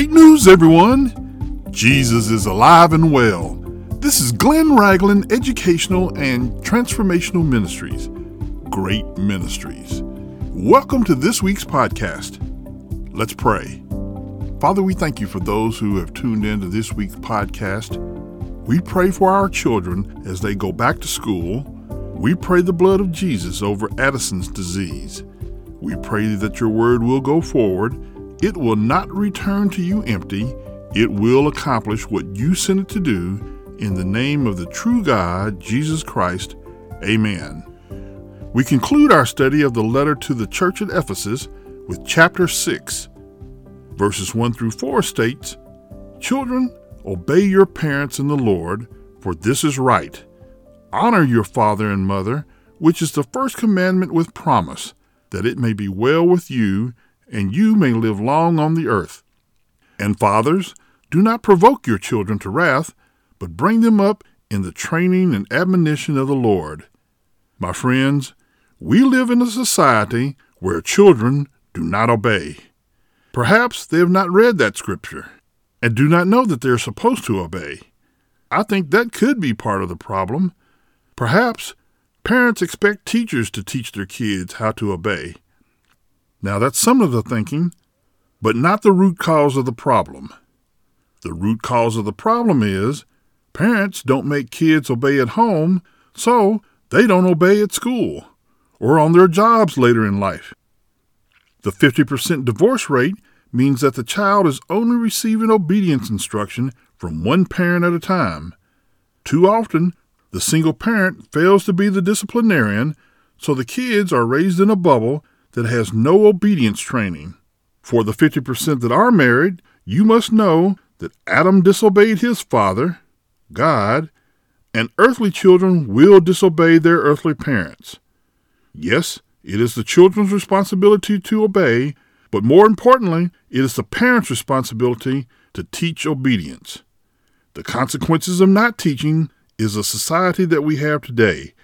Great news, everyone! Jesus is alive and well. This is Glenn Ragland Educational and Transformational Ministries. Great Ministries. Welcome to this week's podcast. Let's pray. Father, we thank you for those who have tuned in to this week's podcast. We pray for our children as they go back to school. We pray the blood of Jesus over Addison's disease. We pray that your word will go forward it will not return to you empty. It will accomplish what you sent it to do. In the name of the true God, Jesus Christ. Amen. We conclude our study of the letter to the church at Ephesus with chapter 6. Verses 1 through 4 states Children, obey your parents in the Lord, for this is right. Honor your father and mother, which is the first commandment with promise, that it may be well with you and you may live long on the earth. And fathers, do not provoke your children to wrath, but bring them up in the training and admonition of the Lord. My friends, we live in a society where children do not obey. Perhaps they have not read that scripture and do not know that they are supposed to obey. I think that could be part of the problem. Perhaps parents expect teachers to teach their kids how to obey. Now, that's some of the thinking, but not the root cause of the problem. The root cause of the problem is parents don't make kids obey at home, so they don't obey at school or on their jobs later in life. The 50% divorce rate means that the child is only receiving obedience instruction from one parent at a time. Too often, the single parent fails to be the disciplinarian, so the kids are raised in a bubble that has no obedience training. For the 50% that are married, you must know that Adam disobeyed his father, God, and earthly children will disobey their earthly parents. Yes, it is the children's responsibility to obey, but more importantly, it is the parents' responsibility to teach obedience. The consequences of not teaching is a society that we have today,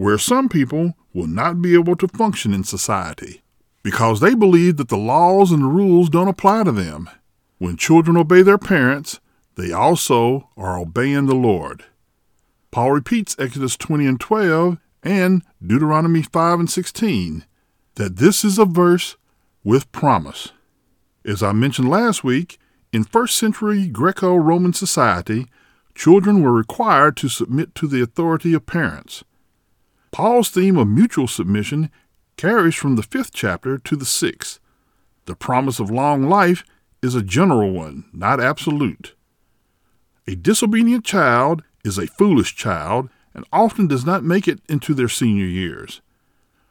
where some people will not be able to function in society because they believe that the laws and the rules don't apply to them. When children obey their parents, they also are obeying the Lord. Paul repeats Exodus 20 and 12 and Deuteronomy 5 and 16 that this is a verse with promise. As I mentioned last week, in first century Greco Roman society, children were required to submit to the authority of parents. Paul's theme of mutual submission carries from the fifth chapter to the sixth. The promise of long life is a general one, not absolute. A disobedient child is a foolish child and often does not make it into their senior years.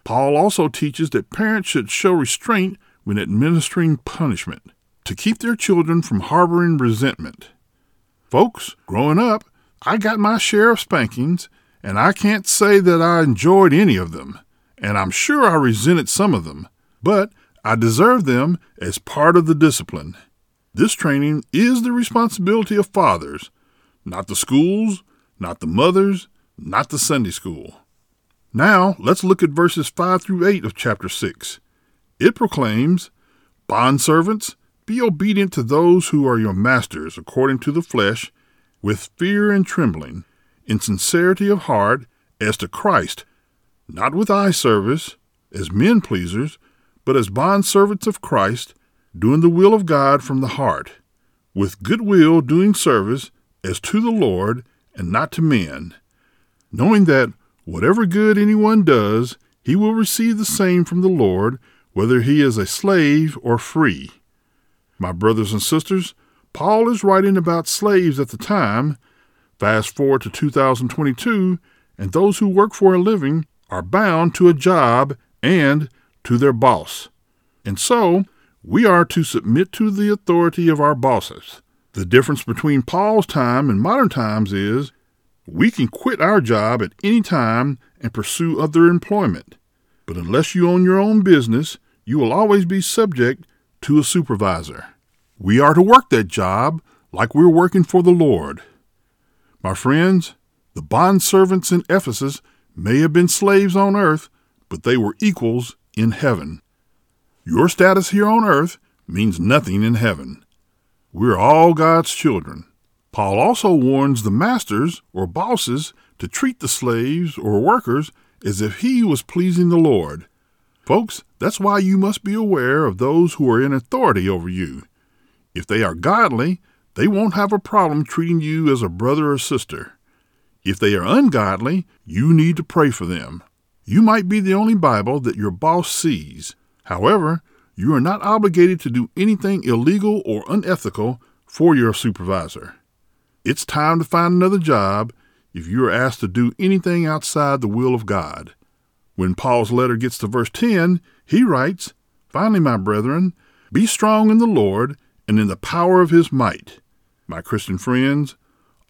Paul also teaches that parents should show restraint when administering punishment to keep their children from harboring resentment. Folks, growing up, I got my share of spankings and I can't say that I enjoyed any of them, and I'm sure I resented some of them, but I deserved them as part of the discipline. This training is the responsibility of fathers, not the schools, not the mothers, not the Sunday school. Now, let's look at verses 5 through 8 of chapter 6. It proclaims, Bondservants, be obedient to those who are your masters according to the flesh, with fear and trembling in sincerity of heart as to Christ, not with eye service, as men pleasers, but as bondservants of Christ, doing the will of God from the heart, with good will doing service as to the Lord and not to men, knowing that whatever good anyone does, he will receive the same from the Lord, whether he is a slave or free. My brothers and sisters, Paul is writing about slaves at the time Fast forward to 2022, and those who work for a living are bound to a job and to their boss. And so, we are to submit to the authority of our bosses. The difference between Paul's time and modern times is we can quit our job at any time and pursue other employment. But unless you own your own business, you will always be subject to a supervisor. We are to work that job like we're working for the Lord. My friends, the bondservants in Ephesus may have been slaves on earth, but they were equals in heaven. Your status here on earth means nothing in heaven. We're all God's children. Paul also warns the masters or bosses to treat the slaves or workers as if he was pleasing the Lord. Folks, that's why you must be aware of those who are in authority over you. If they are godly, they won't have a problem treating you as a brother or sister. If they are ungodly, you need to pray for them. You might be the only Bible that your boss sees. However, you are not obligated to do anything illegal or unethical for your supervisor. It's time to find another job if you are asked to do anything outside the will of God. When Paul's letter gets to verse 10, he writes, Finally, my brethren, be strong in the Lord and in the power of his might. My Christian friends,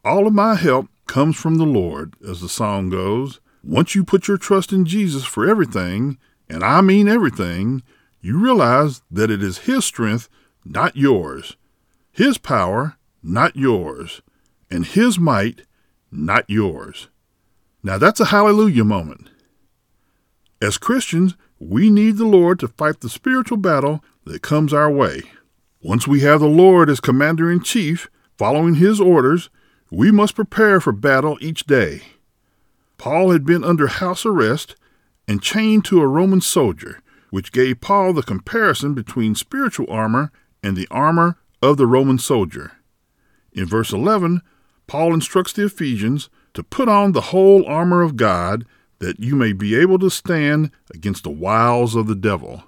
all of my help comes from the Lord, as the song goes. Once you put your trust in Jesus for everything, and I mean everything, you realize that it is His strength, not yours, His power, not yours, and His might, not yours. Now that's a hallelujah moment. As Christians, we need the Lord to fight the spiritual battle that comes our way. Once we have the Lord as commander in chief, following his orders, we must prepare for battle each day. Paul had been under house arrest and chained to a Roman soldier, which gave Paul the comparison between spiritual armor and the armor of the Roman soldier. In verse 11, Paul instructs the Ephesians to put on the whole armor of God that you may be able to stand against the wiles of the devil.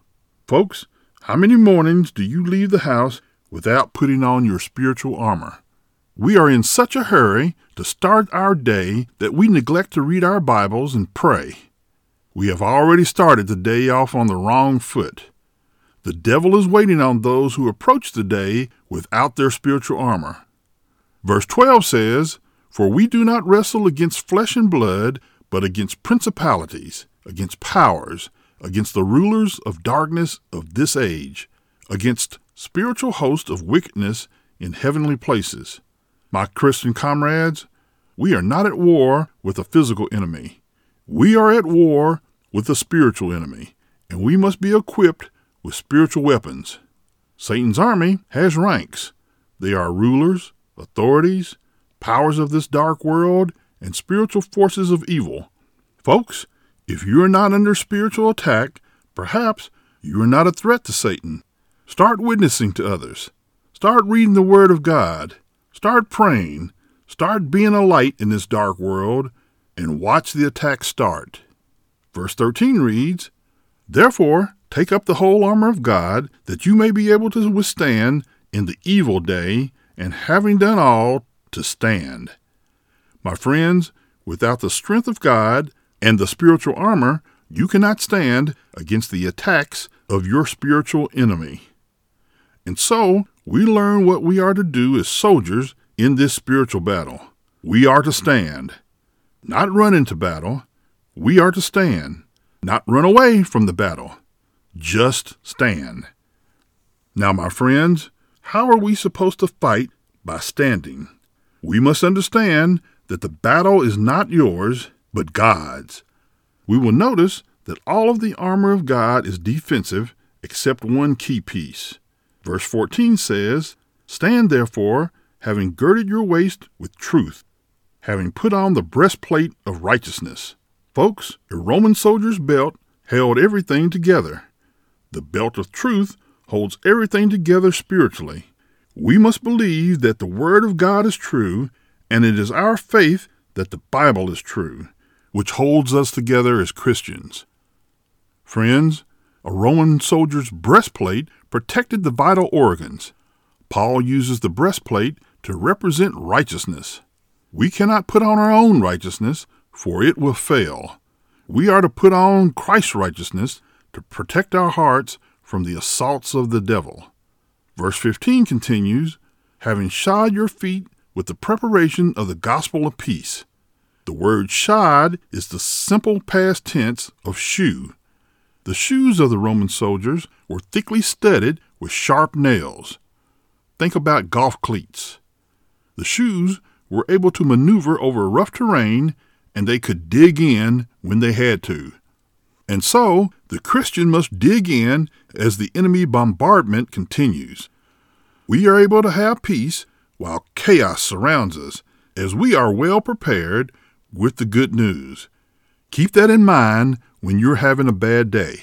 Folks, how many mornings do you leave the house without putting on your spiritual armor? We are in such a hurry to start our day that we neglect to read our Bibles and pray. We have already started the day off on the wrong foot. The devil is waiting on those who approach the day without their spiritual armor. Verse 12 says, For we do not wrestle against flesh and blood, but against principalities, against powers, against the rulers of darkness of this age, against spiritual hosts of wickedness in heavenly places. My Christian comrades, we are not at war with a physical enemy. We are at war with a spiritual enemy, and we must be equipped with spiritual weapons. Satan's army has ranks. They are rulers, authorities, powers of this dark world, and spiritual forces of evil. Folks, if you are not under spiritual attack, perhaps you are not a threat to Satan. Start witnessing to others. Start reading the Word of God. Start praying. Start being a light in this dark world and watch the attack start. Verse 13 reads, Therefore, take up the whole armor of God, that you may be able to withstand in the evil day, and having done all, to stand. My friends, without the strength of God and the spiritual armor, you cannot stand against the attacks of your spiritual enemy. And so, we learn what we are to do as soldiers in this spiritual battle. We are to stand, not run into battle. We are to stand, not run away from the battle. Just stand. Now, my friends, how are we supposed to fight by standing? We must understand that the battle is not yours, but God's. We will notice that all of the armor of God is defensive except one key piece. Verse 14 says, Stand therefore, having girded your waist with truth, having put on the breastplate of righteousness. Folks, a Roman soldier's belt held everything together. The belt of truth holds everything together spiritually. We must believe that the Word of God is true, and it is our faith that the Bible is true, which holds us together as Christians. Friends, a Roman soldier's breastplate protected the vital organs. Paul uses the breastplate to represent righteousness. We cannot put on our own righteousness, for it will fail. We are to put on Christ's righteousness to protect our hearts from the assaults of the devil. Verse 15 continues, having shod your feet with the preparation of the gospel of peace. The word shod is the simple past tense of shoe. The shoes of the Roman soldiers were thickly studded with sharp nails. Think about golf cleats. The shoes were able to maneuver over rough terrain and they could dig in when they had to. And so, the Christian must dig in as the enemy bombardment continues. we are able to have peace while chaos surrounds us, as we are well prepared with the good news. Keep that in mind when you're having a bad day.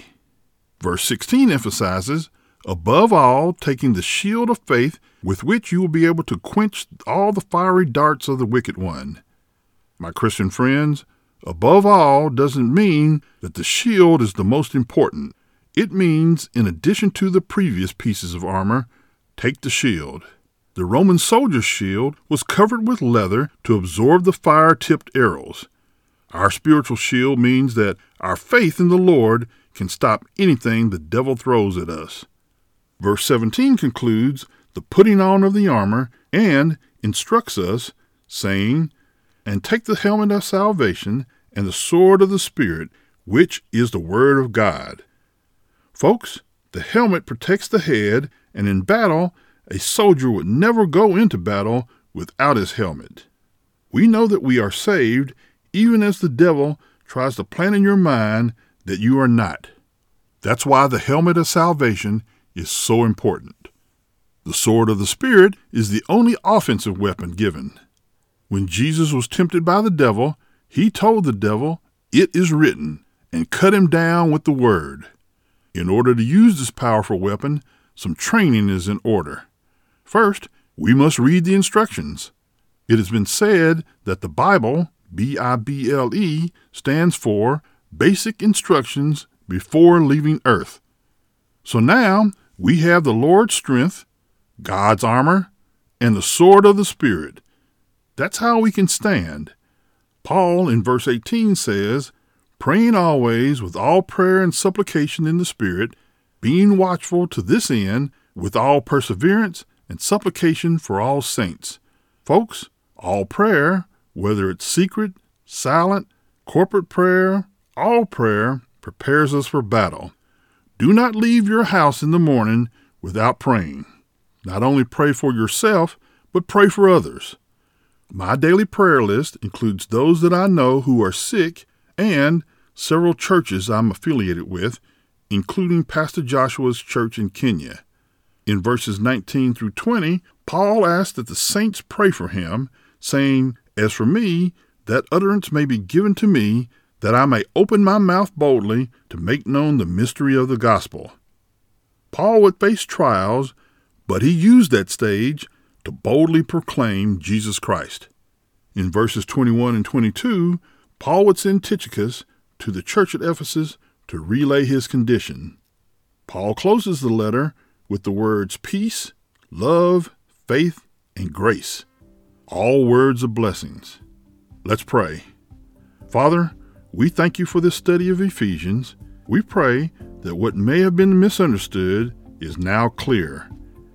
Verse 16 emphasizes, above all, taking the shield of faith with which you will be able to quench all the fiery darts of the wicked one. My Christian friends, above all doesn't mean that the shield is the most important. It means, in addition to the previous pieces of armor, take the shield. The Roman soldier's shield was covered with leather to absorb the fire tipped arrows. Our spiritual shield means that our faith in the Lord can stop anything the devil throws at us. Verse 17 concludes the putting on of the armor and instructs us, saying, And take the helmet of salvation and the sword of the Spirit, which is the Word of God. Folks, the helmet protects the head, and in battle, a soldier would never go into battle without his helmet. We know that we are saved even as the devil tries to plant in your mind that you are not. That's why the helmet of salvation is so important. The sword of the Spirit is the only offensive weapon given. When Jesus was tempted by the devil, he told the devil, It is written, and cut him down with the word. In order to use this powerful weapon, some training is in order. First, we must read the instructions. It has been said that the Bible, B I B L E, stands for Basic Instructions Before Leaving Earth. So now we have the Lord's strength, God's armor, and the sword of the Spirit. That's how we can stand. Paul in verse 18 says, Praying always with all prayer and supplication in the Spirit, being watchful to this end with all perseverance and supplication for all saints. Folks, all prayer, whether it's secret, silent, corporate prayer, all prayer prepares us for battle. Do not leave your house in the morning without praying. Not only pray for yourself, but pray for others. My daily prayer list includes those that I know who are sick and several churches I'm affiliated with, including Pastor Joshua's church in Kenya. In verses 19 through 20, Paul asks that the saints pray for him, saying, As for me, that utterance may be given to me, that I may open my mouth boldly to make known the mystery of the gospel. Paul would face trials, but he used that stage to boldly proclaim Jesus Christ. In verses 21 and 22, Paul would send Tychicus to the church at Ephesus to relay his condition. Paul closes the letter with the words peace, love, faith, and grace, all words of blessings. Let's pray. Father, we thank you for this study of Ephesians. We pray that what may have been misunderstood is now clear.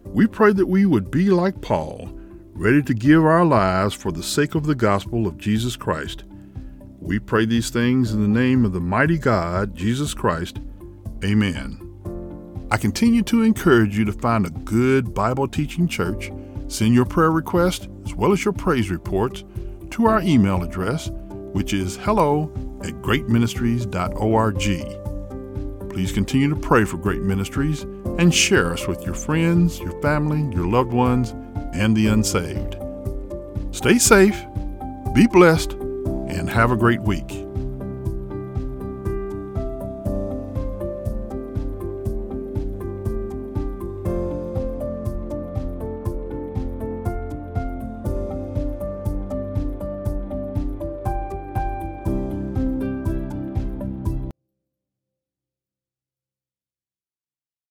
We pray that we would be like Paul, ready to give our lives for the sake of the gospel of Jesus Christ. We pray these things in the name of the mighty God, Jesus Christ. Amen. I continue to encourage you to find a good Bible teaching church. Send your prayer request as well as your praise reports to our email address, which is hello at greatministries.org. Please continue to pray for Great Ministries and share us with your friends, your family, your loved ones, and the unsaved. Stay safe, be blessed, and have a great week.